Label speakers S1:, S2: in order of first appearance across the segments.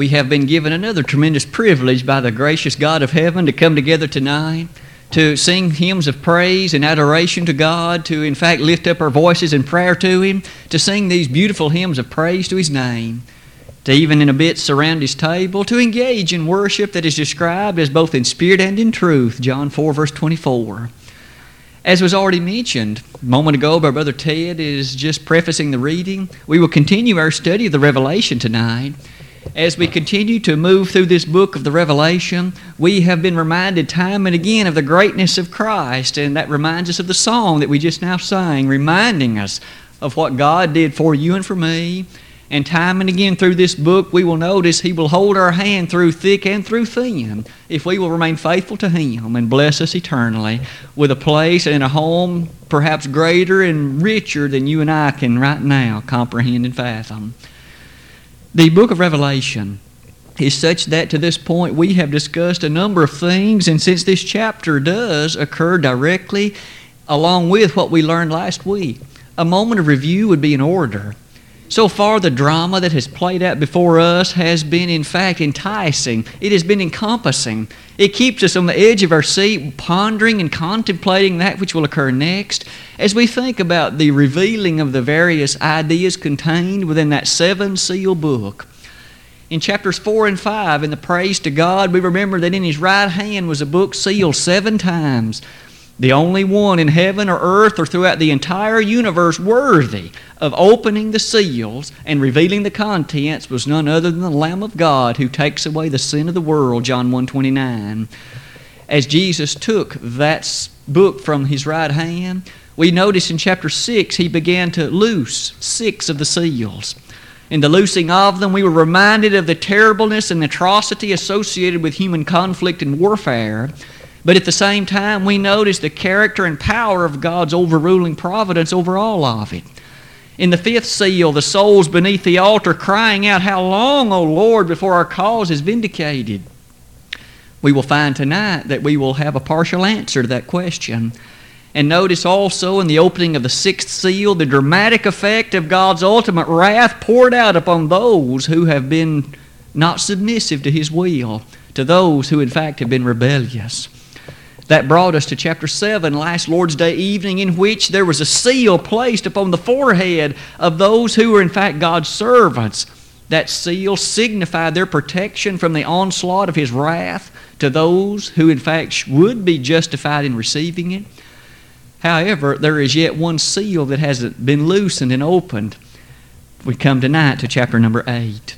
S1: We have been given another tremendous privilege by the gracious God of heaven to come together tonight to sing hymns of praise and adoration to God, to in fact lift up our voices in prayer to Him, to sing these beautiful hymns of praise to His name, to even in a bit surround His table, to engage in worship that is described as both in spirit and in truth. John 4, verse 24. As was already mentioned a moment ago by Brother Ted, is just prefacing the reading. We will continue our study of the Revelation tonight. As we continue to move through this book of the Revelation, we have been reminded time and again of the greatness of Christ, and that reminds us of the song that we just now sang, reminding us of what God did for you and for me. And time and again through this book, we will notice He will hold our hand through thick and through thin if we will remain faithful to Him and bless us eternally with a place and a home perhaps greater and richer than you and I can right now comprehend and fathom. The book of Revelation is such that to this point we have discussed a number of things, and since this chapter does occur directly along with what we learned last week, a moment of review would be in order. So far, the drama that has played out before us has been, in fact, enticing. It has been encompassing. It keeps us on the edge of our seat, pondering and contemplating that which will occur next as we think about the revealing of the various ideas contained within that seven seal book. In chapters 4 and 5, in the praise to God, we remember that in His right hand was a book sealed seven times the only one in heaven or earth or throughout the entire universe worthy of opening the seals and revealing the contents was none other than the Lamb of God who takes away the sin of the world, John 129. As Jesus took that book from his right hand, we notice in chapter 6 he began to loose six of the seals. In the loosing of them, we were reminded of the terribleness and atrocity associated with human conflict and warfare. But at the same time, we notice the character and power of God's overruling providence over all of it. In the fifth seal, the souls beneath the altar crying out, How long, O Lord, before our cause is vindicated? We will find tonight that we will have a partial answer to that question. And notice also in the opening of the sixth seal the dramatic effect of God's ultimate wrath poured out upon those who have been not submissive to His will, to those who in fact have been rebellious. That brought us to chapter 7, last Lord's Day evening, in which there was a seal placed upon the forehead of those who were, in fact, God's servants. That seal signified their protection from the onslaught of His wrath to those who, in fact, would be justified in receiving it. However, there is yet one seal that hasn't been loosened and opened. We come tonight to chapter number 8.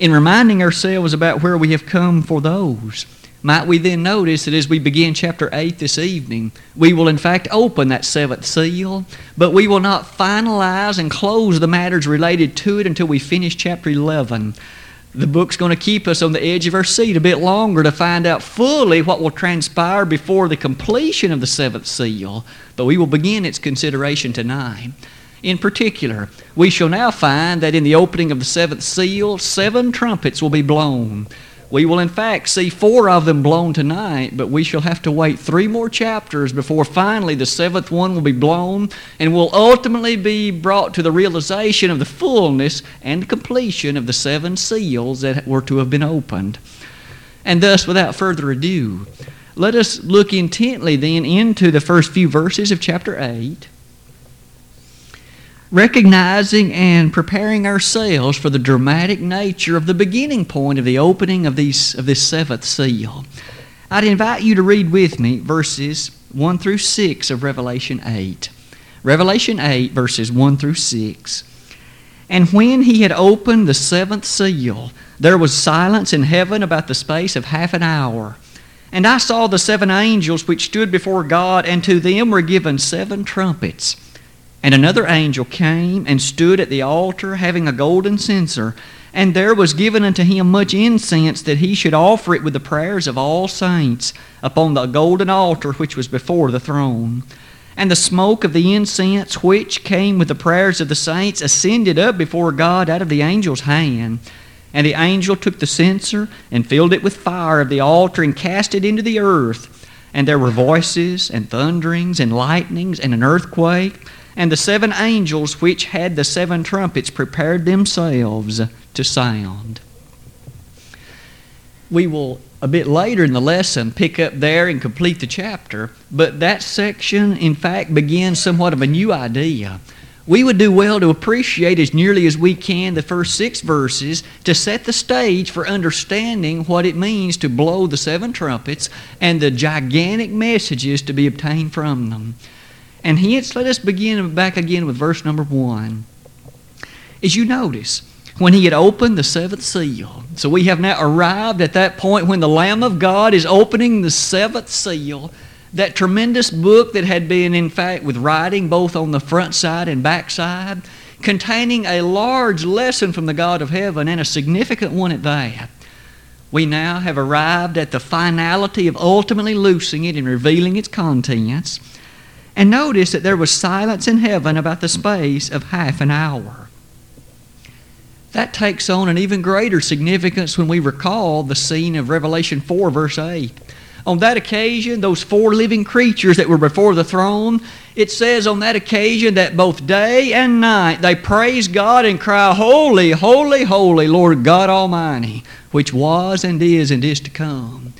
S1: In reminding ourselves about where we have come for those, might we then notice that as we begin chapter 8 this evening, we will in fact open that seventh seal, but we will not finalize and close the matters related to it until we finish chapter 11. The book's going to keep us on the edge of our seat a bit longer to find out fully what will transpire before the completion of the seventh seal, but we will begin its consideration tonight. In particular, we shall now find that in the opening of the seventh seal, seven trumpets will be blown. We will, in fact, see four of them blown tonight, but we shall have to wait three more chapters before finally the seventh one will be blown and will ultimately be brought to the realization of the fullness and completion of the seven seals that were to have been opened. And thus, without further ado, let us look intently then into the first few verses of chapter 8 recognizing and preparing ourselves for the dramatic nature of the beginning point of the opening of, these, of this seventh seal. I'd invite you to read with me verses 1 through 6 of Revelation 8. Revelation 8, verses 1 through 6. And when he had opened the seventh seal, there was silence in heaven about the space of half an hour. And I saw the seven angels which stood before God, and to them were given seven trumpets. And another angel came and stood at the altar, having a golden censer. And there was given unto him much incense, that he should offer it with the prayers of all saints upon the golden altar which was before the throne. And the smoke of the incense, which came with the prayers of the saints, ascended up before God out of the angel's hand. And the angel took the censer and filled it with fire of the altar and cast it into the earth. And there were voices and thunderings and lightnings and an earthquake. And the seven angels which had the seven trumpets prepared themselves to sound. We will, a bit later in the lesson, pick up there and complete the chapter, but that section, in fact, begins somewhat of a new idea. We would do well to appreciate as nearly as we can the first six verses to set the stage for understanding what it means to blow the seven trumpets and the gigantic messages to be obtained from them. And hence, let us begin back again with verse number one. As you notice, when he had opened the seventh seal. So we have now arrived at that point when the Lamb of God is opening the seventh seal. That tremendous book that had been, in fact, with writing both on the front side and back side, containing a large lesson from the God of heaven and a significant one at that. We now have arrived at the finality of ultimately loosing it and revealing its contents. And notice that there was silence in heaven about the space of half an hour that takes on an even greater significance when we recall the scene of Revelation 4, verse 8. On that occasion, those four living creatures that were before the throne, it says on that occasion that both day and night they praise God and cry, Holy, holy, holy, Lord God Almighty, which was and is and is to come.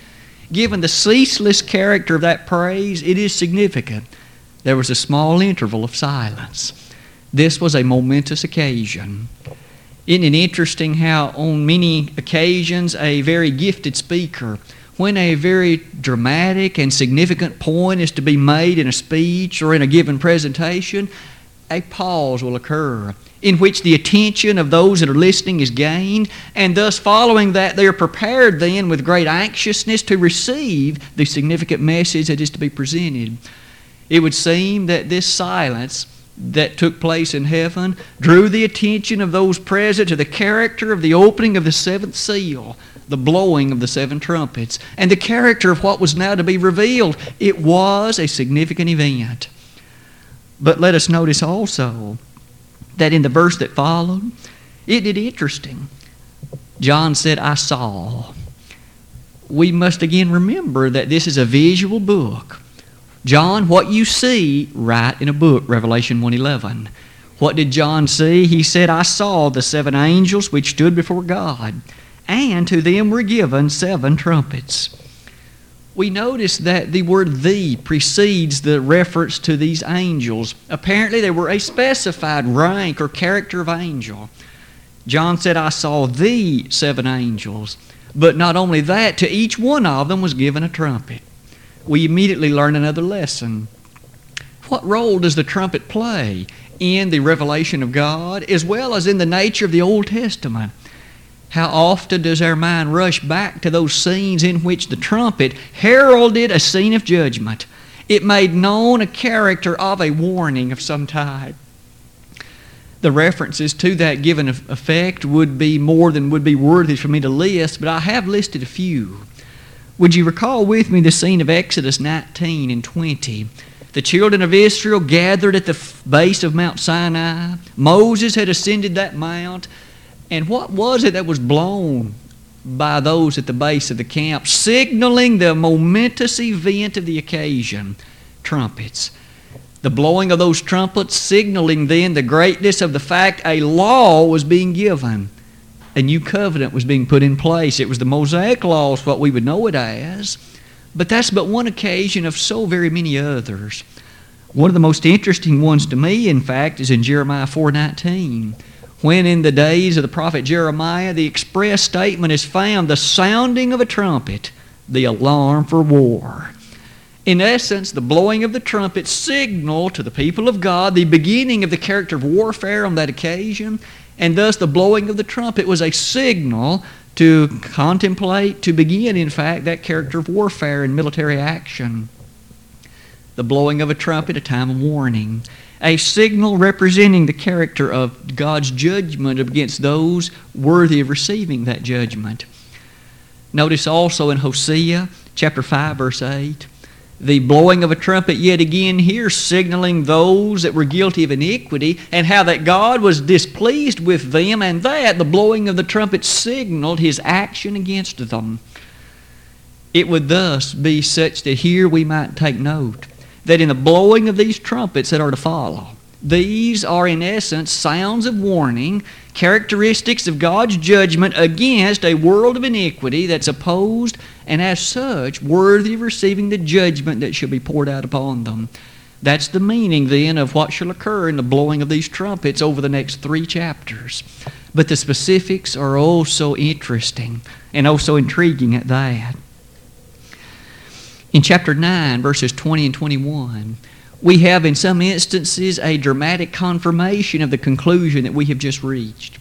S1: Given the ceaseless character of that praise, it is significant. There was a small interval of silence. This was a momentous occasion. Isn't it interesting how, on many occasions, a very gifted speaker, when a very dramatic and significant point is to be made in a speech or in a given presentation, a pause will occur in which the attention of those that are listening is gained, and thus, following that, they are prepared then with great anxiousness to receive the significant message that is to be presented. It would seem that this silence that took place in heaven drew the attention of those present to the character of the opening of the seventh seal, the blowing of the seven trumpets, and the character of what was now to be revealed. It was a significant event. But let us notice also that in the verse that followed, it is interesting. John said, I saw. We must again remember that this is a visual book. John, what you see, write in a book, Revelation 1:11. What did John see? He said, I saw the seven angels which stood before God, and to them were given seven trumpets. We notice that the word the precedes the reference to these angels. Apparently, they were a specified rank or character of angel. John said, I saw the seven angels. But not only that, to each one of them was given a trumpet we immediately learn another lesson. What role does the trumpet play in the revelation of God as well as in the nature of the Old Testament? How often does our mind rush back to those scenes in which the trumpet heralded a scene of judgment? It made known a character of a warning of some type. The references to that given effect would be more than would be worthy for me to list, but I have listed a few. Would you recall with me the scene of Exodus 19 and 20? The children of Israel gathered at the base of Mount Sinai. Moses had ascended that mount. And what was it that was blown by those at the base of the camp, signaling the momentous event of the occasion? Trumpets. The blowing of those trumpets signaling then the greatness of the fact a law was being given a new covenant was being put in place. It was the Mosaic laws, what we would know it as. But that's but one occasion of so very many others. One of the most interesting ones to me, in fact, is in Jeremiah 4:19, when in the days of the prophet Jeremiah, the express statement is found: the sounding of a trumpet, the alarm for war. In essence, the blowing of the trumpet signaled to the people of God the beginning of the character of warfare on that occasion and thus the blowing of the trumpet was a signal to contemplate, to begin, in fact, that character of warfare and military action. The blowing of a trumpet, a time of warning. A signal representing the character of God's judgment against those worthy of receiving that judgment. Notice also in Hosea chapter 5, verse 8 the blowing of a trumpet yet again here signaling those that were guilty of iniquity and how that God was displeased with them and that the blowing of the trumpet signaled his action against them. It would thus be such that here we might take note that in the blowing of these trumpets that are to follow, These are, in essence, sounds of warning, characteristics of God's judgment against a world of iniquity that's opposed and, as such, worthy of receiving the judgment that shall be poured out upon them. That's the meaning, then, of what shall occur in the blowing of these trumpets over the next three chapters. But the specifics are oh so interesting and oh so intriguing at that. In chapter 9, verses 20 and 21, we have in some instances a dramatic confirmation of the conclusion that we have just reached.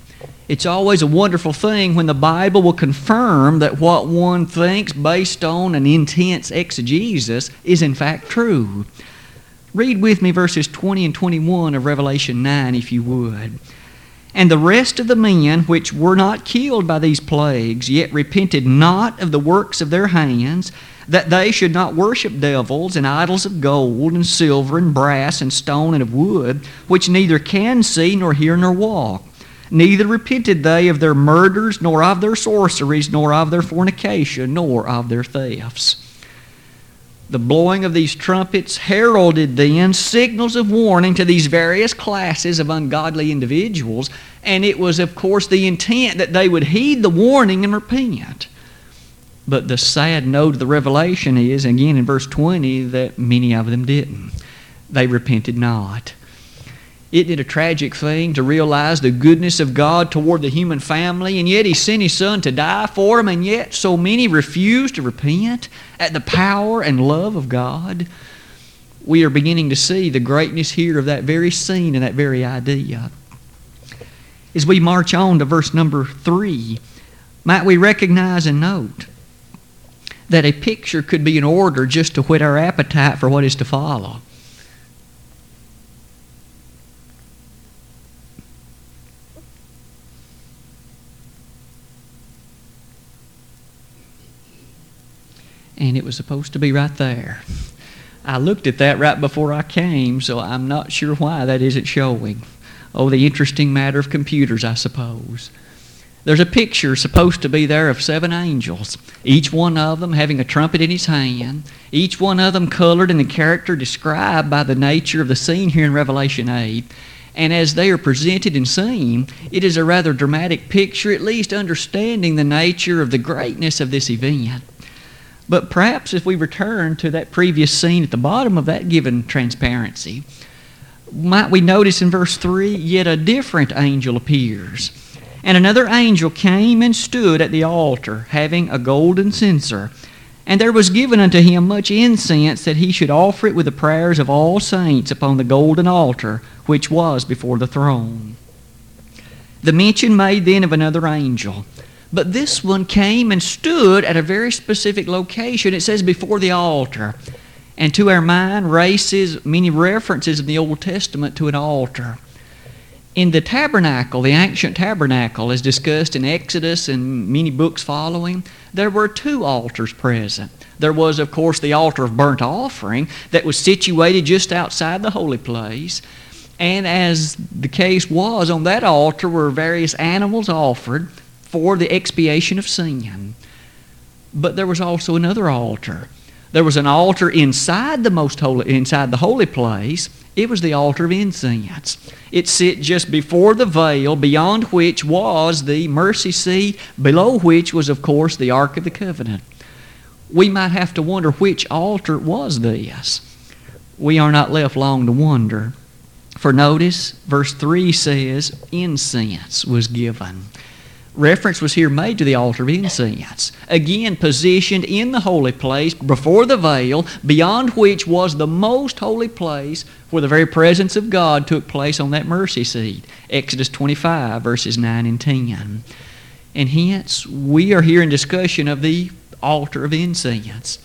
S1: It's always a wonderful thing when the Bible will confirm that what one thinks based on an intense exegesis is in fact true. Read with me verses 20 and 21 of Revelation 9 if you would. And the rest of the men which were not killed by these plagues, yet repented not of the works of their hands, that they should not worship devils and idols of gold and silver and brass and stone and of wood, which neither can see nor hear nor walk. Neither repented they of their murders, nor of their sorceries, nor of their fornication, nor of their thefts. The blowing of these trumpets heralded then signals of warning to these various classes of ungodly individuals, and it was, of course, the intent that they would heed the warning and repent. But the sad note of the revelation is, again in verse 20, that many of them didn't. They repented not. It a tragic thing to realize the goodness of God toward the human family, and yet He sent His Son to die for them, and yet so many refuse to repent at the power and love of God? We are beginning to see the greatness here of that very scene and that very idea. As we march on to verse number 3, might we recognize and note that a picture could be in order just to whet our appetite for what is to follow. And it was supposed to be right there. I looked at that right before I came, so I'm not sure why that isn't showing. Oh, the interesting matter of computers, I suppose. There's a picture supposed to be there of seven angels, each one of them having a trumpet in his hand, each one of them colored in the character described by the nature of the scene here in Revelation 8. And as they are presented and seen, it is a rather dramatic picture, at least understanding the nature of the greatness of this event. But perhaps if we return to that previous scene at the bottom of that given transparency, might we notice in verse 3 yet a different angel appears and another angel came and stood at the altar, having a golden censer. And there was given unto him much incense, that he should offer it with the prayers of all saints upon the golden altar, which was before the throne. The mention made then of another angel. But this one came and stood at a very specific location. It says before the altar. And to our mind races many references in the Old Testament to an altar in the tabernacle, the ancient tabernacle, as discussed in Exodus and many books following, there were two altars present. There was, of course, the altar of burnt offering that was situated just outside the holy place. And as the case was, on that altar were various animals offered for the expiation of sin. But there was also another altar. There was an altar inside the most holy, inside the holy place, it was the altar of incense. It sit just before the veil, beyond which was the mercy seat, below which was, of course, the Ark of the Covenant. We might have to wonder which altar was this. We are not left long to wonder. For notice, verse 3 says, incense was given reference was here made to the altar of incense. Again, positioned in the holy place before the veil, beyond which was the most holy place where the very presence of God took place on that mercy seat. Exodus 25, verses 9 and 10. And hence, we are here in discussion of the altar of incense.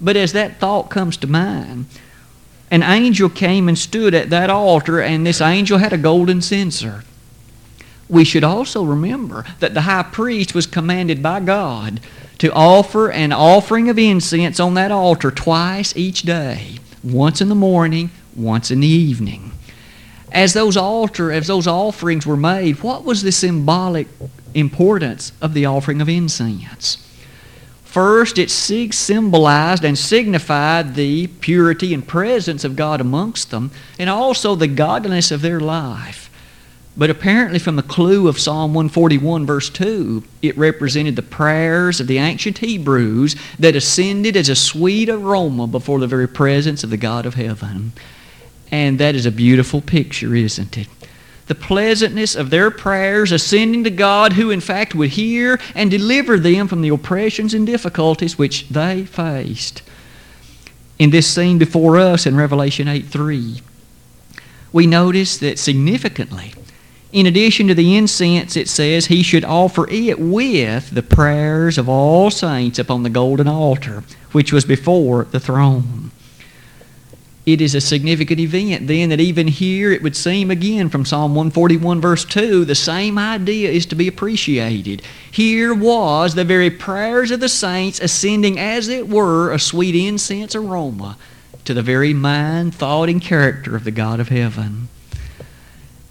S1: But as that thought comes to mind, an angel came and stood at that altar, and this angel had a golden censer we should also remember that the high priest was commanded by God to offer an offering of incense on that altar twice each day, once in the morning, once in the evening. As those altar, as those offerings were made, what was the symbolic importance of the offering of incense? First, it symbolized and signified the purity and presence of God amongst them, and also the godliness of their life. But apparently, from the clue of Psalm 141, verse 2, it represented the prayers of the ancient Hebrews that ascended as a sweet aroma before the very presence of the God of heaven. And that is a beautiful picture, isn't it? The pleasantness of their prayers ascending to God, who in fact would hear and deliver them from the oppressions and difficulties which they faced. In this scene before us in Revelation 8 3, we notice that significantly, in addition to the incense, it says he should offer it with the prayers of all saints upon the golden altar, which was before the throne. It is a significant event, then, that even here it would seem again from Psalm 141, verse 2, the same idea is to be appreciated. Here was the very prayers of the saints ascending, as it were, a sweet incense aroma to the very mind, thought, and character of the God of heaven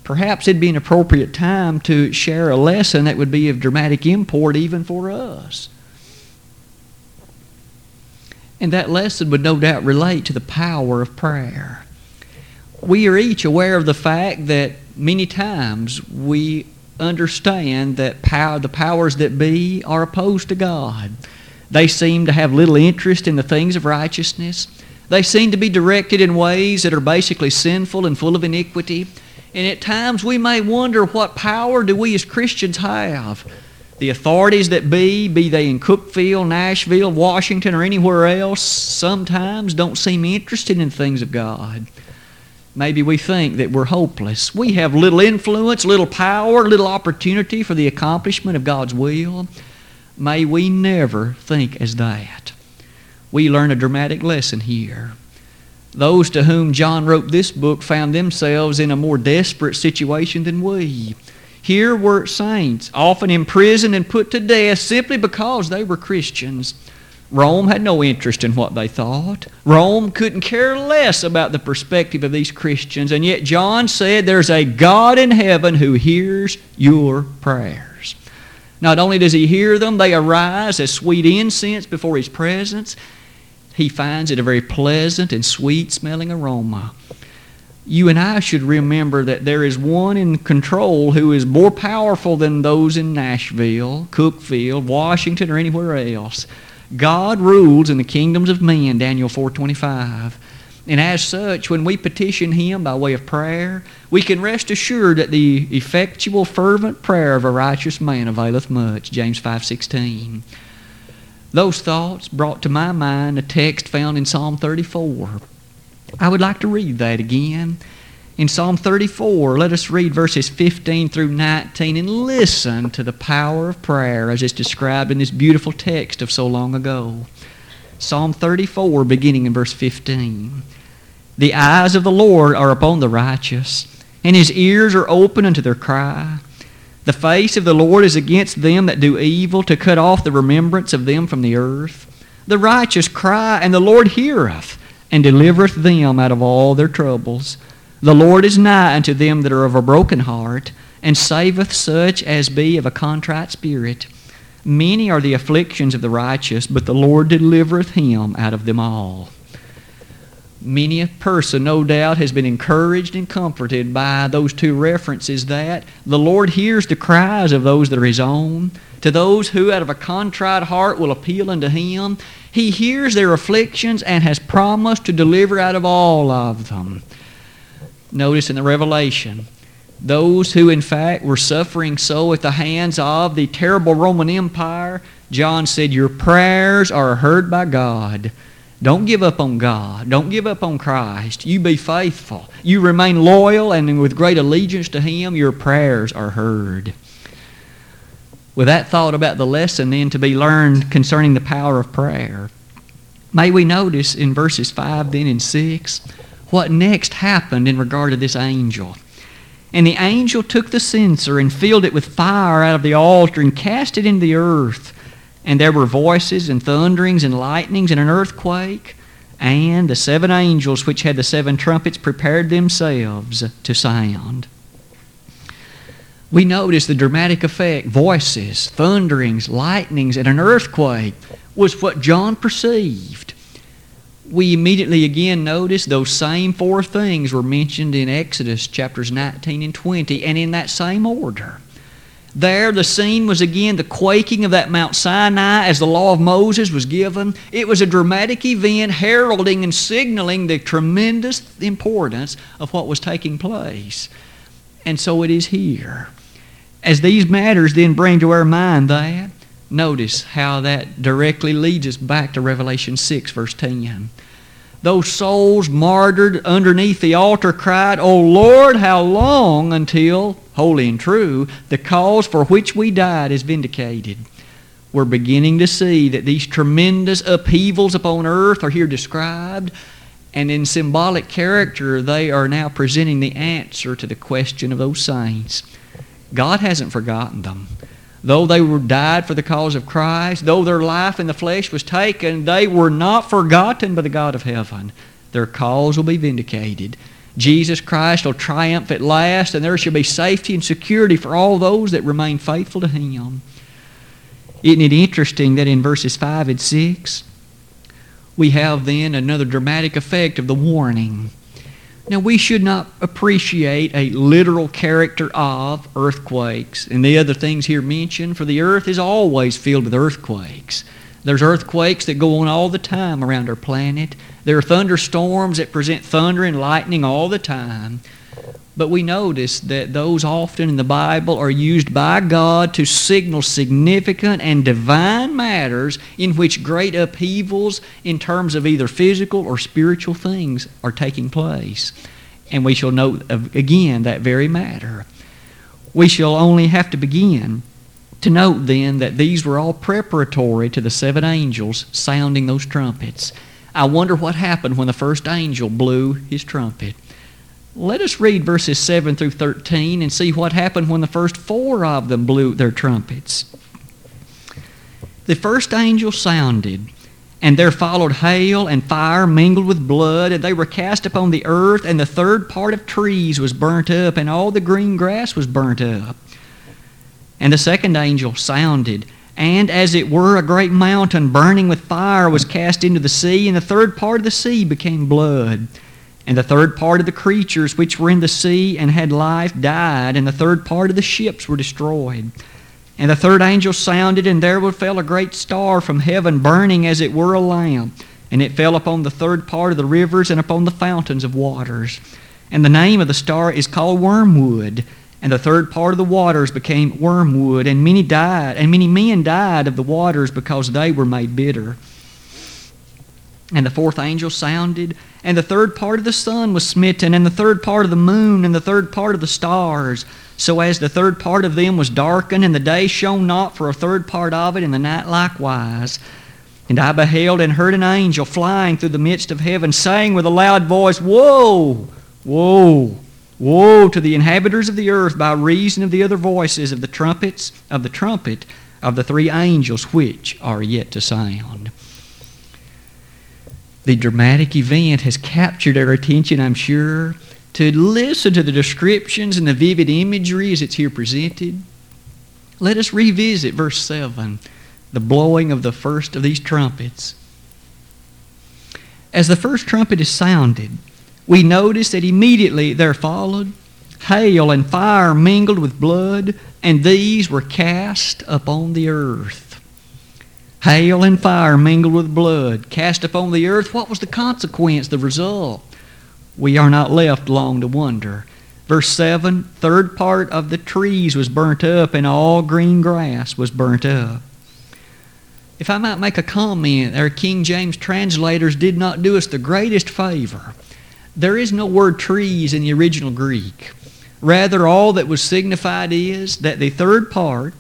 S1: perhaps it'd be an appropriate time to share a lesson that would be of dramatic import even for us. And that lesson would no doubt relate to the power of prayer. We are each aware of the fact that many times we understand that power, the powers that be are opposed to God. They seem to have little interest in the things of righteousness. They seem to be directed in ways that are basically sinful and full of iniquity. And at times we may wonder what power do we as Christians have? The authorities that be, be they in Cookeville, Nashville, Washington, or anywhere else, sometimes don't seem interested in things of God. Maybe we think that we're hopeless. We have little influence, little power, little opportunity for the accomplishment of God's will. May we never think as that. We learn a dramatic lesson here. Those to whom John wrote this book found themselves in a more desperate situation than we. Here were saints, often imprisoned and put to death simply because they were Christians. Rome had no interest in what they thought. Rome couldn't care less about the perspective of these Christians. And yet, John said there's a God in heaven who hears your prayers. Not only does he hear them, they arise as sweet incense before his presence he finds it a very pleasant and sweet smelling aroma. You and I should remember that there is one in control who is more powerful than those in Nashville, Cookeville, Washington, or anywhere else. God rules in the kingdoms of men, Daniel 4:25. And as such, when we petition him by way of prayer, we can rest assured that the effectual fervent prayer of a righteous man availeth much, James 5:16. Those thoughts brought to my mind a text found in Psalm 34. I would like to read that again. In Psalm 34, let us read verses 15 through 19 and listen to the power of prayer as it's described in this beautiful text of so long ago. Psalm 34, beginning in verse 15. The eyes of the Lord are upon the righteous, and his ears are open unto their cry. The face of the Lord is against them that do evil, to cut off the remembrance of them from the earth. The righteous cry, and the Lord heareth, and delivereth them out of all their troubles. The Lord is nigh unto them that are of a broken heart, and saveth such as be of a contrite spirit. Many are the afflictions of the righteous, but the Lord delivereth him out of them all. Many a person, no doubt, has been encouraged and comforted by those two references that the Lord hears the cries of those that are His own. To those who, out of a contrite heart, will appeal unto Him, He hears their afflictions and has promised to deliver out of all of them. Notice in the Revelation, those who, in fact, were suffering so at the hands of the terrible Roman Empire, John said, Your prayers are heard by God. Don't give up on God. Don't give up on Christ. You be faithful. You remain loyal and with great allegiance to Him, your prayers are heard. With that thought about the lesson then to be learned concerning the power of prayer, may we notice in verses 5 then and 6 what next happened in regard to this angel. And the angel took the censer and filled it with fire out of the altar and cast it into the earth. And there were voices and thunderings and lightnings and an earthquake. And the seven angels which had the seven trumpets prepared themselves to sound. We notice the dramatic effect voices, thunderings, lightnings, and an earthquake. was what John perceived. We immediately again notice those same four things were mentioned in Exodus chapters 19 and 20, and in that same order. There, the scene was again the quaking of that Mount Sinai as the law of Moses was given. It was a dramatic event heralding and signaling the tremendous importance of what was taking place. And so it is here. As these matters then bring to our mind that, notice how that directly leads us back to Revelation 6, verse 10. Those souls martyred underneath the altar cried, O Lord, how long until holy and true, the cause for which we died is vindicated. We're beginning to see that these tremendous upheavals upon earth are here described, and in symbolic character, they are now presenting the answer to the question of those saints. God hasn't forgotten them. Though they were died for the cause of Christ, though their life in the flesh was taken, they were not forgotten by the God of heaven. Their cause will be vindicated. Jesus Christ will triumph at last, and there shall be safety and security for all those that remain faithful to Him. Isn't it interesting that in verses 5 and 6, we have then another dramatic effect of the warning? Now, we should not appreciate a literal character of earthquakes and the other things here mentioned, for the earth is always filled with earthquakes. There's earthquakes that go on all the time around our planet. There are thunderstorms that present thunder and lightning all the time. But we notice that those often in the Bible are used by God to signal significant and divine matters in which great upheavals in terms of either physical or spiritual things are taking place. And we shall note again that very matter. We shall only have to begin to note then that these were all preparatory to the seven angels sounding those trumpets. I wonder what happened when the first angel blew his trumpet. Let us read verses 7 through 13 and see what happened when the first four of them blew their trumpets. The first angel sounded, and there followed hail and fire mingled with blood, and they were cast upon the earth, and the third part of trees was burnt up, and all the green grass was burnt up. And the second angel sounded, and as it were a great mountain burning with fire was cast into the sea, and the third part of the sea became blood. And the third part of the creatures which were in the sea and had life died, and the third part of the ships were destroyed. And the third angel sounded, and there fell a great star from heaven, burning as it were a lamp. And it fell upon the third part of the rivers and upon the fountains of waters. And the name of the star is called Wormwood and the third part of the waters became wormwood, and many died, and many men died of the waters because they were made bitter. And the fourth angel sounded, and the third part of the sun was smitten, and the third part of the moon, and the third part of the stars, so as the third part of them was darkened, and the day shone not for a third part of it, and the night likewise. And I beheld and heard an angel flying through the midst of heaven, saying with a loud voice, Woe! Woe! Woe to the inhabitants of the earth by reason of the other voices of the trumpets of the trumpet of the three angels which are yet to sound. The dramatic event has captured our attention, I'm sure, to listen to the descriptions and the vivid imagery as it's here presented. Let us revisit verse 7, the blowing of the first of these trumpets. As the first trumpet is sounded, we notice that immediately there followed hail and fire mingled with blood, and these were cast upon the earth. Hail and fire mingled with blood, cast upon the earth. What was the consequence, the result? We are not left long to wonder. Verse 7 Third part of the trees was burnt up, and all green grass was burnt up. If I might make a comment, our King James translators did not do us the greatest favor there is no word trees in the original Greek. Rather, all that was signified is that the third part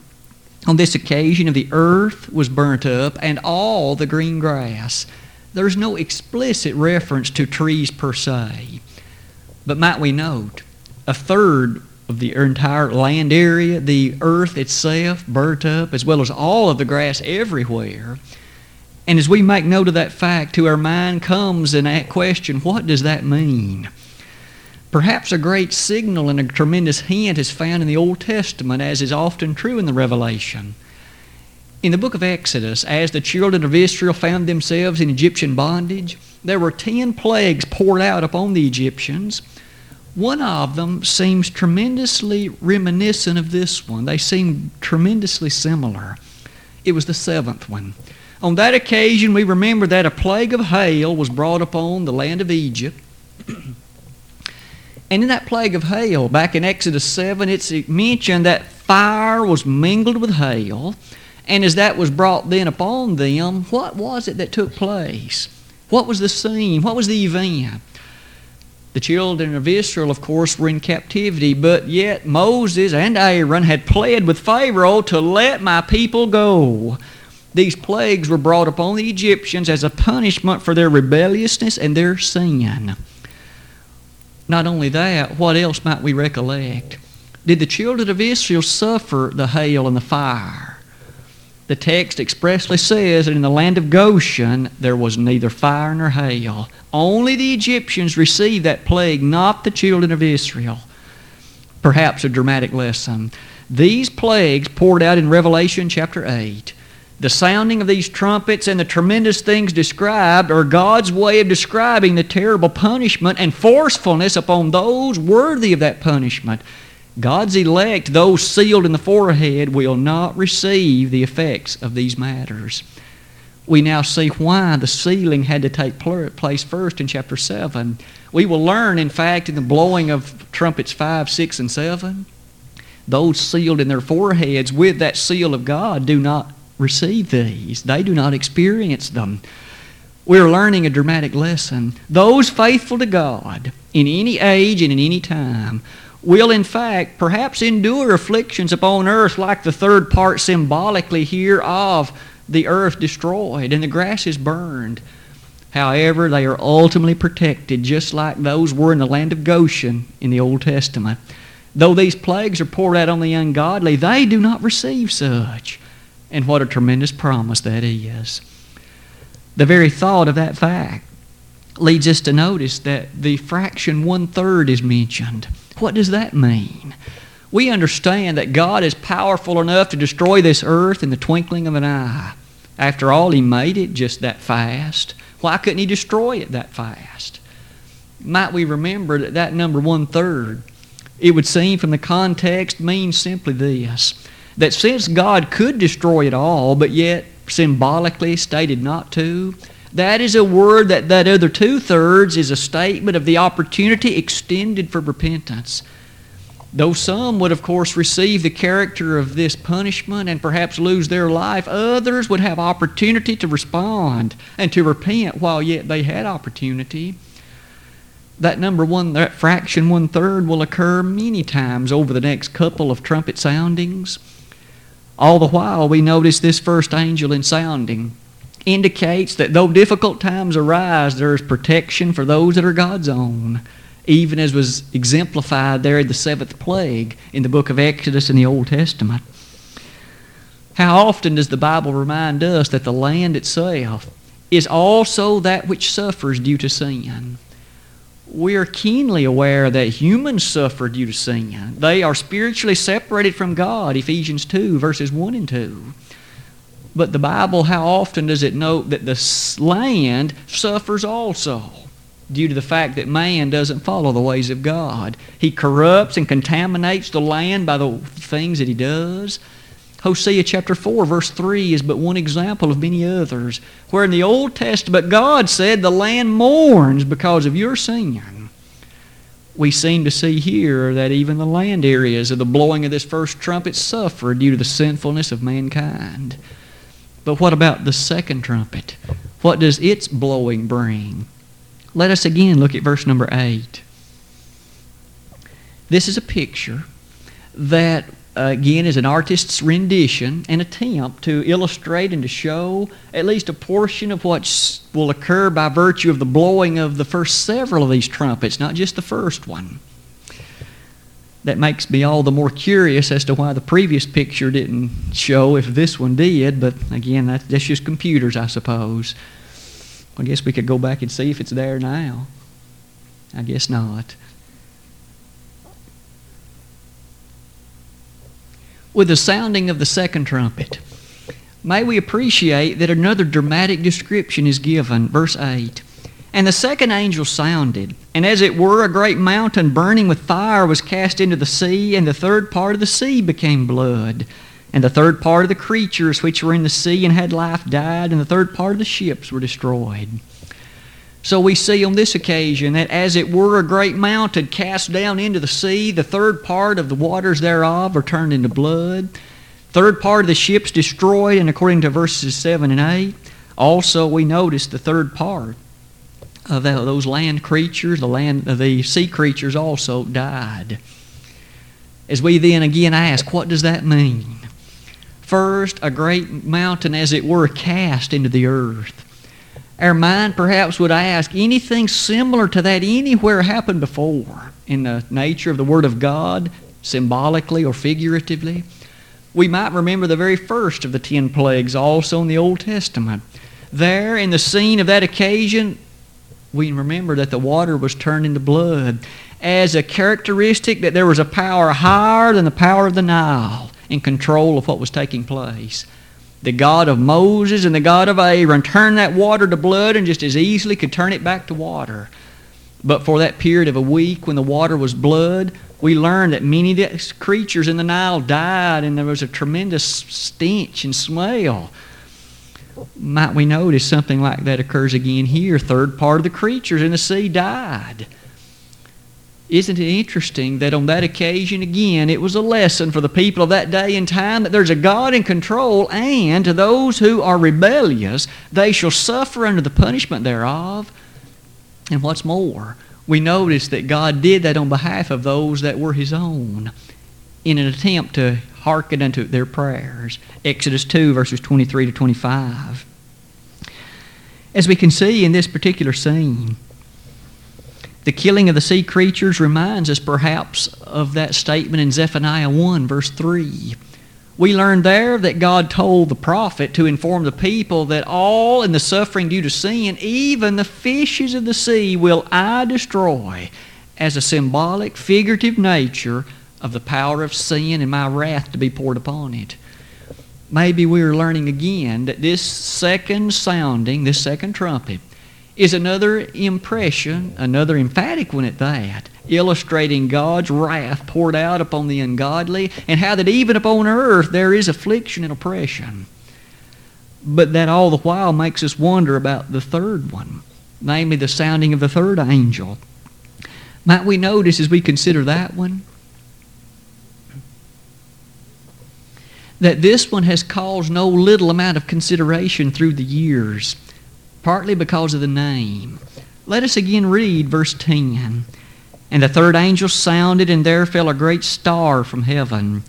S1: on this occasion of the earth was burnt up and all the green grass. There's no explicit reference to trees per se. But might we note, a third of the entire land area, the earth itself, burnt up, as well as all of the grass everywhere. And as we make note of that fact, to our mind comes an that question what does that mean? Perhaps a great signal and a tremendous hint is found in the Old Testament, as is often true in the Revelation. In the book of Exodus, as the children of Israel found themselves in Egyptian bondage, there were ten plagues poured out upon the Egyptians. One of them seems tremendously reminiscent of this one. They seem tremendously similar. It was the seventh one. On that occasion, we remember that a plague of hail was brought upon the land of Egypt. and in that plague of hail, back in Exodus 7, it's mentioned that fire was mingled with hail. And as that was brought then upon them, what was it that took place? What was the scene? What was the event? The children of Israel, of course, were in captivity, but yet Moses and Aaron had pled with Pharaoh to let my people go. These plagues were brought upon the Egyptians as a punishment for their rebelliousness and their sin. Not only that, what else might we recollect? Did the children of Israel suffer the hail and the fire? the text expressly says that in the land of Goshen there was neither fire nor hail. Only the Egyptians received that plague, not the children of Israel. Perhaps a dramatic lesson. These plagues poured out in Revelation chapter 8. The sounding of these trumpets and the tremendous things described are God's way of describing the terrible punishment and forcefulness upon those worthy of that punishment. God's elect, those sealed in the forehead, will not receive the effects of these matters. We now see why the sealing had to take place first in chapter 7. We will learn, in fact, in the blowing of trumpets 5, 6, and 7, those sealed in their foreheads with that seal of God do not receive these, they do not experience them. We're learning a dramatic lesson. Those faithful to God in any age and in any time will in fact perhaps endure afflictions upon earth like the third part symbolically here of the earth destroyed and the grass is burned. However, they are ultimately protected just like those were in the land of Goshen in the Old Testament. Though these plagues are poured out on the ungodly, they do not receive such. And what a tremendous promise that is. The very thought of that fact leads us to notice that the fraction one third is mentioned. What does that mean? We understand that God is powerful enough to destroy this earth in the twinkling of an eye. After all, He made it just that fast. Why couldn't He destroy it that fast? Might we remember that that number one third, it would seem from the context, means simply this that since God could destroy it all, but yet symbolically stated not to, that is a word that that other two thirds is a statement of the opportunity extended for repentance. Though some would, of course, receive the character of this punishment and perhaps lose their life, others would have opportunity to respond and to repent while yet they had opportunity. That number one, that fraction one third, will occur many times over the next couple of trumpet soundings. All the while, we notice this first angel in sounding indicates that though difficult times arise, there is protection for those that are God's own, even as was exemplified there in the seventh plague in the book of Exodus in the Old Testament. How often does the Bible remind us that the land itself is also that which suffers due to sin? We are keenly aware that humans suffer due to sin. They are spiritually separated from God, Ephesians 2, verses 1 and 2. But the Bible, how often does it note that the land suffers also due to the fact that man doesn't follow the ways of God? He corrupts and contaminates the land by the things that he does. Hosea chapter 4, verse 3 is but one example of many others, where in the Old Testament God said, The land mourns because of your sin. We seem to see here that even the land areas of the blowing of this first trumpet suffer due to the sinfulness of mankind. But what about the second trumpet? What does its blowing bring? Let us again look at verse number 8. This is a picture that, again, is an artist's rendition, an attempt to illustrate and to show at least a portion of what will occur by virtue of the blowing of the first several of these trumpets, not just the first one that makes me all the more curious as to why the previous picture didn't show if this one did. But again, that's just computers, I suppose. I guess we could go back and see if it's there now. I guess not. With the sounding of the second trumpet, may we appreciate that another dramatic description is given. Verse 8. And the second angel sounded, and as it were, a great mountain burning with fire was cast into the sea, and the third part of the sea became blood. And the third part of the creatures which were in the sea and had life died, and the third part of the ships were destroyed. So we see on this occasion that as it were a great mountain cast down into the sea, the third part of the waters thereof are turned into blood. Third part of the ships destroyed, and according to verses 7 and 8, also we notice the third part of those land creatures, the land, uh, the sea creatures also died. As we then again ask, what does that mean? First, a great mountain, as it were, cast into the earth. Our mind perhaps would ask, anything similar to that anywhere happened before in the nature of the Word of God, symbolically or figuratively? We might remember the very first of the ten plagues also in the Old Testament. There, in the scene of that occasion, we remember that the water was turned into blood as a characteristic that there was a power higher than the power of the Nile in control of what was taking place. The God of Moses and the God of Aaron turned that water to blood and just as easily could turn it back to water. But for that period of a week when the water was blood, we learned that many of the creatures in the Nile died and there was a tremendous stench and smell might we notice something like that occurs again here? Third part of the creatures in the sea died. Isn't it interesting that on that occasion, again, it was a lesson for the people of that day and time that there's a God in control, and to those who are rebellious, they shall suffer under the punishment thereof. And what's more, we notice that God did that on behalf of those that were His own in an attempt to hearken unto their prayers. Exodus 2, verses 23 to 25. As we can see in this particular scene, the killing of the sea creatures reminds us perhaps of that statement in Zephaniah 1, verse 3. We learn there that God told the prophet to inform the people that all in the suffering due to sin, even the fishes of the sea, will I destroy as a symbolic, figurative nature of the power of sin and my wrath to be poured upon it. Maybe we are learning again that this second sounding, this second trumpet, is another impression, another emphatic one at that, illustrating God's wrath poured out upon the ungodly and how that even upon earth there is affliction and oppression. But that all the while makes us wonder about the third one, namely the sounding of the third angel. Might we notice as we consider that one that this one has caused no little amount of consideration through the years, partly because of the name. Let us again read verse 10. And the third angel sounded, and there fell a great star from heaven,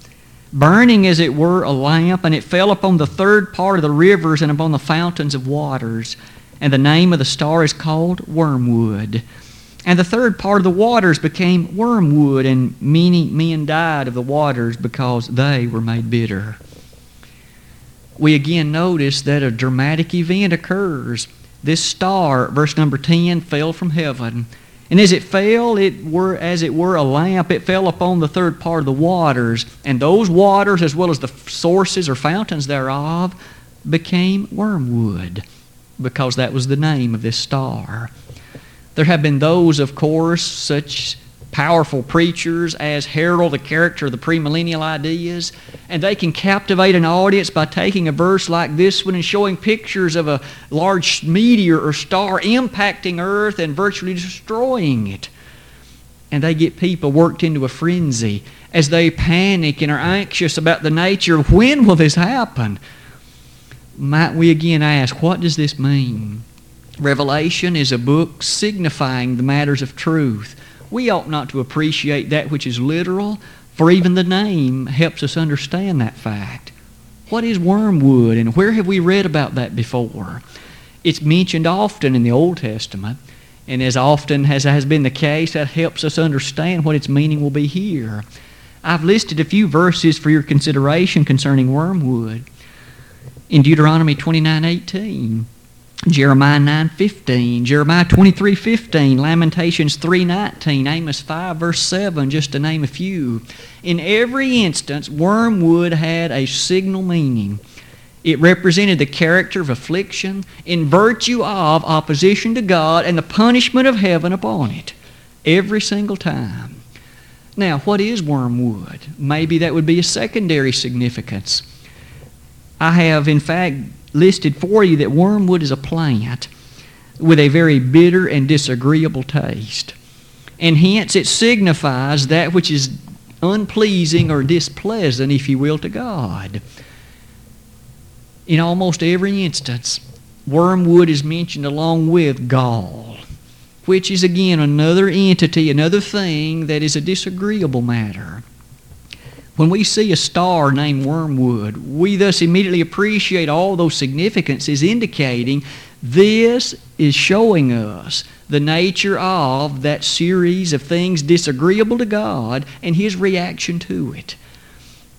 S1: burning as it were a lamp, and it fell upon the third part of the rivers and upon the fountains of waters. And the name of the star is called Wormwood. And the third part of the waters became wormwood, and many men died of the waters because they were made bitter. We again notice that a dramatic event occurs. This star, verse number 10, fell from heaven. And as it fell, it were as it were a lamp, it fell upon the third part of the waters, and those waters, as well as the sources or fountains thereof, became wormwood, because that was the name of this star. There have been those, of course, such powerful preachers as herald the character of the premillennial ideas, and they can captivate an audience by taking a verse like this one and showing pictures of a large meteor or star impacting Earth and virtually destroying it. And they get people worked into a frenzy as they panic and are anxious about the nature of when will this happen. Might we again ask, what does this mean? Revelation is a book signifying the matters of truth. We ought not to appreciate that which is literal, for even the name helps us understand that fact. What is wormwood, and where have we read about that before? It's mentioned often in the Old Testament, and as often as has been the case, that helps us understand what its meaning will be here. I've listed a few verses for your consideration concerning wormwood. In Deuteronomy 29 18, Jeremiah 9:15, Jeremiah 23:15, Lamentations 3:19, Amos 5 verse 7 just to name a few. In every instance wormwood had a signal meaning. It represented the character of affliction in virtue of opposition to God and the punishment of heaven upon it every single time. Now, what is wormwood? Maybe that would be a secondary significance. I have, in fact, listed for you that wormwood is a plant with a very bitter and disagreeable taste. And hence it signifies that which is unpleasing or displeasant, if you will, to God. In almost every instance, wormwood is mentioned along with gall which is again another entity, another thing that is a disagreeable matter. When we see a star named wormwood, we thus immediately appreciate all those significances, indicating this is showing us the nature of that series of things disagreeable to God and His reaction to it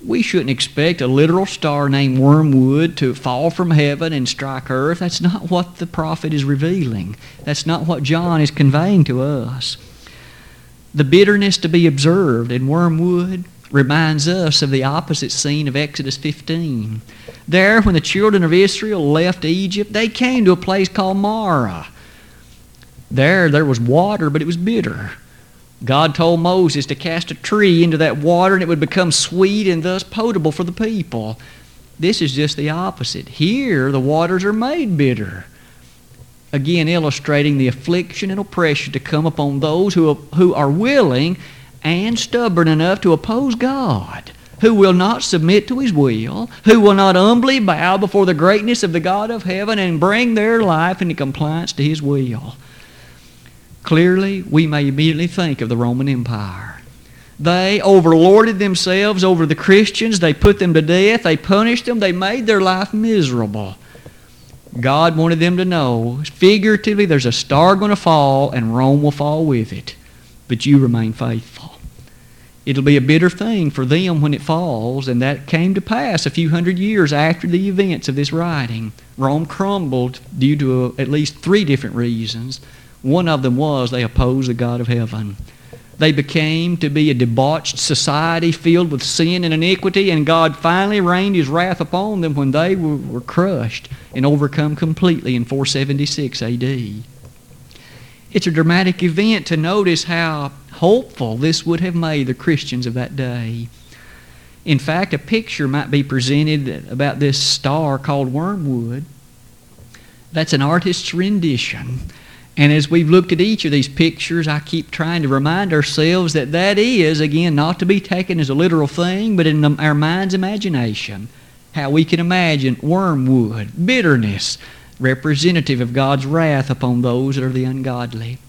S1: we shouldn't expect a literal star named Wormwood to fall from heaven and strike earth. That's not what the prophet is revealing. That's not what John is conveying to us. The bitterness to be observed in Wormwood reminds us of the opposite scene of Exodus 15. There, when the children of Israel left Egypt, they came to a place called Marah. There, there was water, but it was bitter. God told Moses to cast a tree into that water and it would become sweet and thus potable for the people. This is just the opposite. Here, the waters are made bitter. Again, illustrating the affliction and oppression to come upon those who, who are willing and stubborn enough to oppose God, who will not submit to His will, who will not humbly bow before the greatness of the God of heaven and bring their life into compliance to His will. Clearly, we may immediately think of the Roman Empire. They overlorded themselves over the Christians. They put them to death. They punished them. They made their life miserable. God wanted them to know, figuratively, there's a star going to fall and Rome will fall with it. But you remain faithful. It'll be a bitter thing for them when it falls, and that came to pass a few hundred years after the events of this writing. Rome crumbled due to uh, at least three different reasons. One of them was they opposed the God of heaven. They became to be a debauched society filled with sin and iniquity, and God finally rained His wrath upon them when they were, were crushed and overcome completely in 476 AD. It's a dramatic event to notice how hopeful this would have made the Christians of that day. In fact, a picture might be presented about this star called wormwood. That's an artist's rendition and as we've looked at each of these pictures, I keep trying to remind ourselves that that is, again, not to be taken as a literal thing, but in our mind's imagination. How we can imagine wormwood, bitterness, representative of God's wrath upon those that are the ungodly.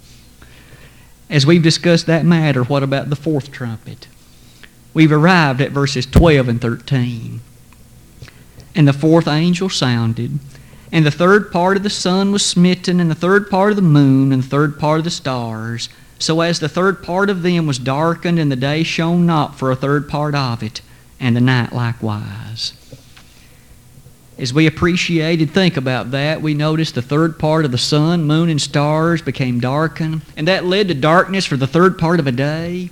S1: As we've discussed that matter, what about the fourth trumpet? We've arrived at verses 12 and 13. And the fourth angel sounded and the third part of the sun was smitten, and the third part of the moon, and the third part of the stars, so as the third part of them was darkened, and the day shone not for a third part of it, and the night likewise. As we appreciated, think about that, we noticed the third part of the sun, moon, and stars became darkened, and that led to darkness for the third part of a day.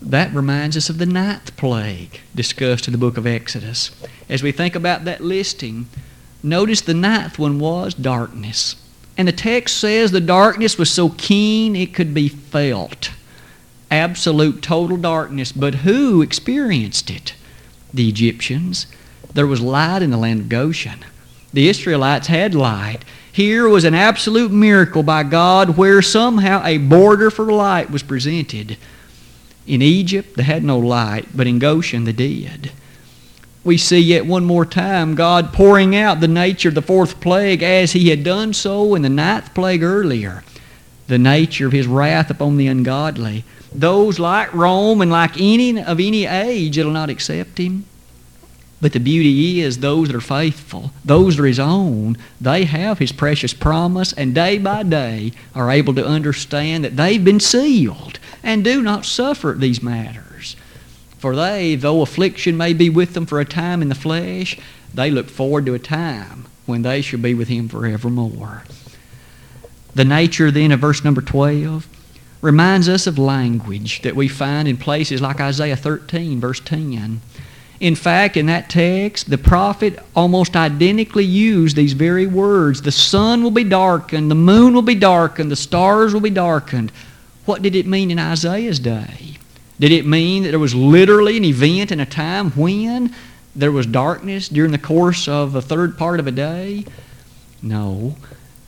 S1: That reminds us of the ninth plague discussed in the book of Exodus. As we think about that listing, Notice the ninth one was darkness. And the text says the darkness was so keen it could be felt. Absolute total darkness. But who experienced it? The Egyptians. There was light in the land of Goshen. The Israelites had light. Here was an absolute miracle by God where somehow a border for light was presented. In Egypt, they had no light, but in Goshen, they did we see yet one more time God pouring out the nature of the fourth plague as he had done so in the ninth plague earlier. The nature of his wrath upon the ungodly. Those like Rome and like any of any age that'll not accept him. But the beauty is those that are faithful, those that are his own, they have his precious promise and day by day are able to understand that they've been sealed and do not suffer these matters. For they, though affliction may be with them for a time in the flesh, they look forward to a time when they shall be with him forevermore. The nature then of verse number 12 reminds us of language that we find in places like Isaiah 13, verse 10. In fact, in that text, the prophet almost identically used these very words The sun will be darkened, the moon will be darkened, the stars will be darkened. What did it mean in Isaiah's day? Did it mean that there was literally an event and a time when there was darkness during the course of a third part of a day? No.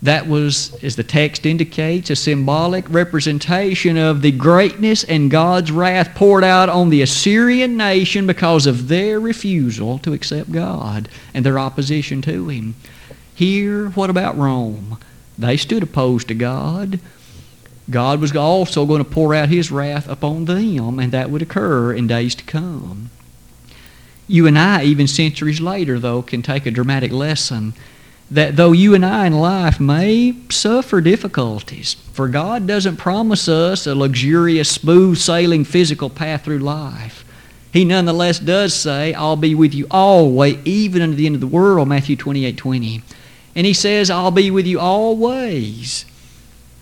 S1: That was, as the text indicates, a symbolic representation of the greatness and God's wrath poured out on the Assyrian nation because of their refusal to accept God and their opposition to Him. Here, what about Rome? They stood opposed to God. God was also going to pour out His wrath upon them, and that would occur in days to come. You and I, even centuries later, though, can take a dramatic lesson that though you and I in life may suffer difficulties, for God doesn't promise us a luxurious, smooth sailing physical path through life. He nonetheless does say, I'll be with you always, even unto the end of the world, Matthew 28 20. And he says, I'll be with you always.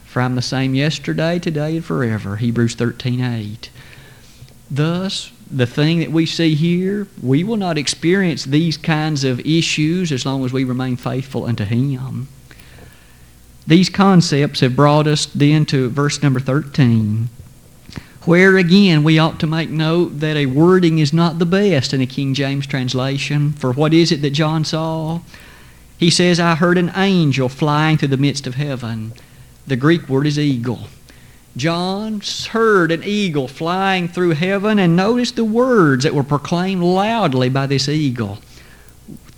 S1: For I'm the same yesterday, today, and forever. Hebrews 13 8. Thus, the thing that we see here, we will not experience these kinds of issues as long as we remain faithful unto Him. These concepts have brought us then to verse number 13, where again we ought to make note that a wording is not the best in the King James translation. For what is it that John saw? He says, I heard an angel flying through the midst of heaven. The Greek word is eagle. John heard an eagle flying through heaven and noticed the words that were proclaimed loudly by this eagle.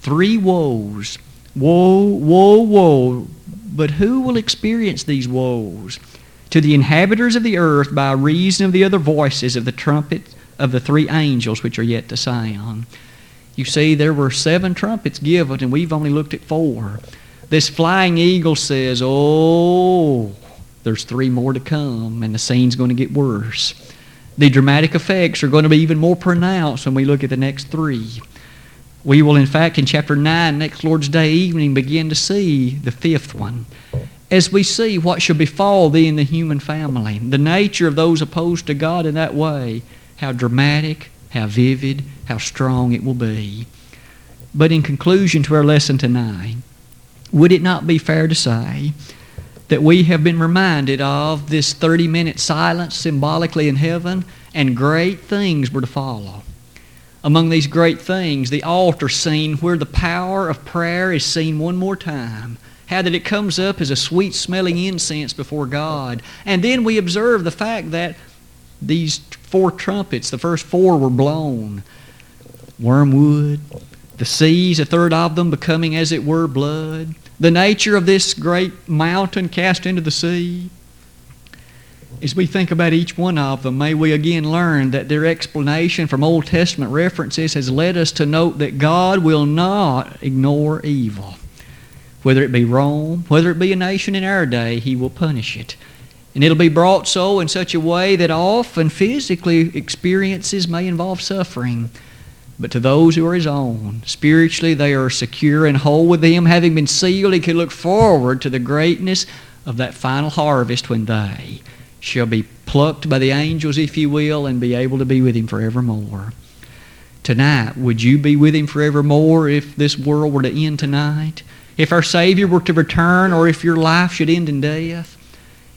S1: Three woes. Woe, woe, woe. But who will experience these woes? To the inhabitants of the earth by reason of the other voices of the trumpet of the three angels which are yet to sound. You see, there were seven trumpets given, and we've only looked at four. This flying eagle says, Oh, there's three more to come, and the scene's going to get worse. The dramatic effects are going to be even more pronounced when we look at the next three. We will, in fact, in chapter 9, next Lord's Day evening, begin to see the fifth one. As we see what shall befall thee in the human family, the nature of those opposed to God in that way, how dramatic, how vivid, how strong it will be. But in conclusion to our lesson tonight, would it not be fair to say that we have been reminded of this 30 minute silence symbolically in heaven, and great things were to follow. Among these great things, the altar scene where the power of prayer is seen one more time. How that it comes up as a sweet smelling incense before God. And then we observe the fact that these four trumpets, the first four were blown. Wormwood, the seas, a third of them becoming as it were blood the nature of this great mountain cast into the sea. As we think about each one of them, may we again learn that their explanation from Old Testament references has led us to note that God will not ignore evil. Whether it be Rome, whether it be a nation in our day, He will punish it. And it'll be brought so in such a way that often physically experiences may involve suffering. But to those who are his own, spiritually they are secure and whole with him, having been sealed. He can look forward to the greatness of that final harvest when they shall be plucked by the angels, if you will, and be able to be with him forevermore. Tonight, would you be with him forevermore if this world were to end tonight? If our Savior were to return, or if your life should end in death?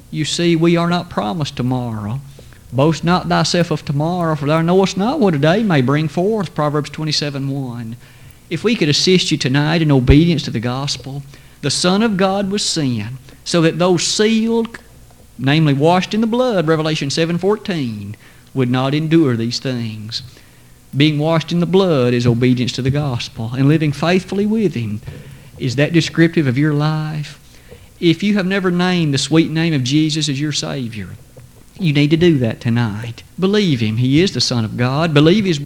S1: You see, we are not promised tomorrow. Boast not thyself of tomorrow, for thou knowest not what a day may bring forth. Proverbs 27 1. If we could assist you tonight in obedience to the gospel, the Son of God was sent so that those sealed, namely washed in the blood, Revelation 7:14, would not endure these things. Being washed in the blood is obedience to the gospel, and living faithfully with Him. Is that descriptive of your life? If you have never named the sweet name of Jesus as your Savior, you need to do that tonight. Believe Him. He is the Son of God. Believe His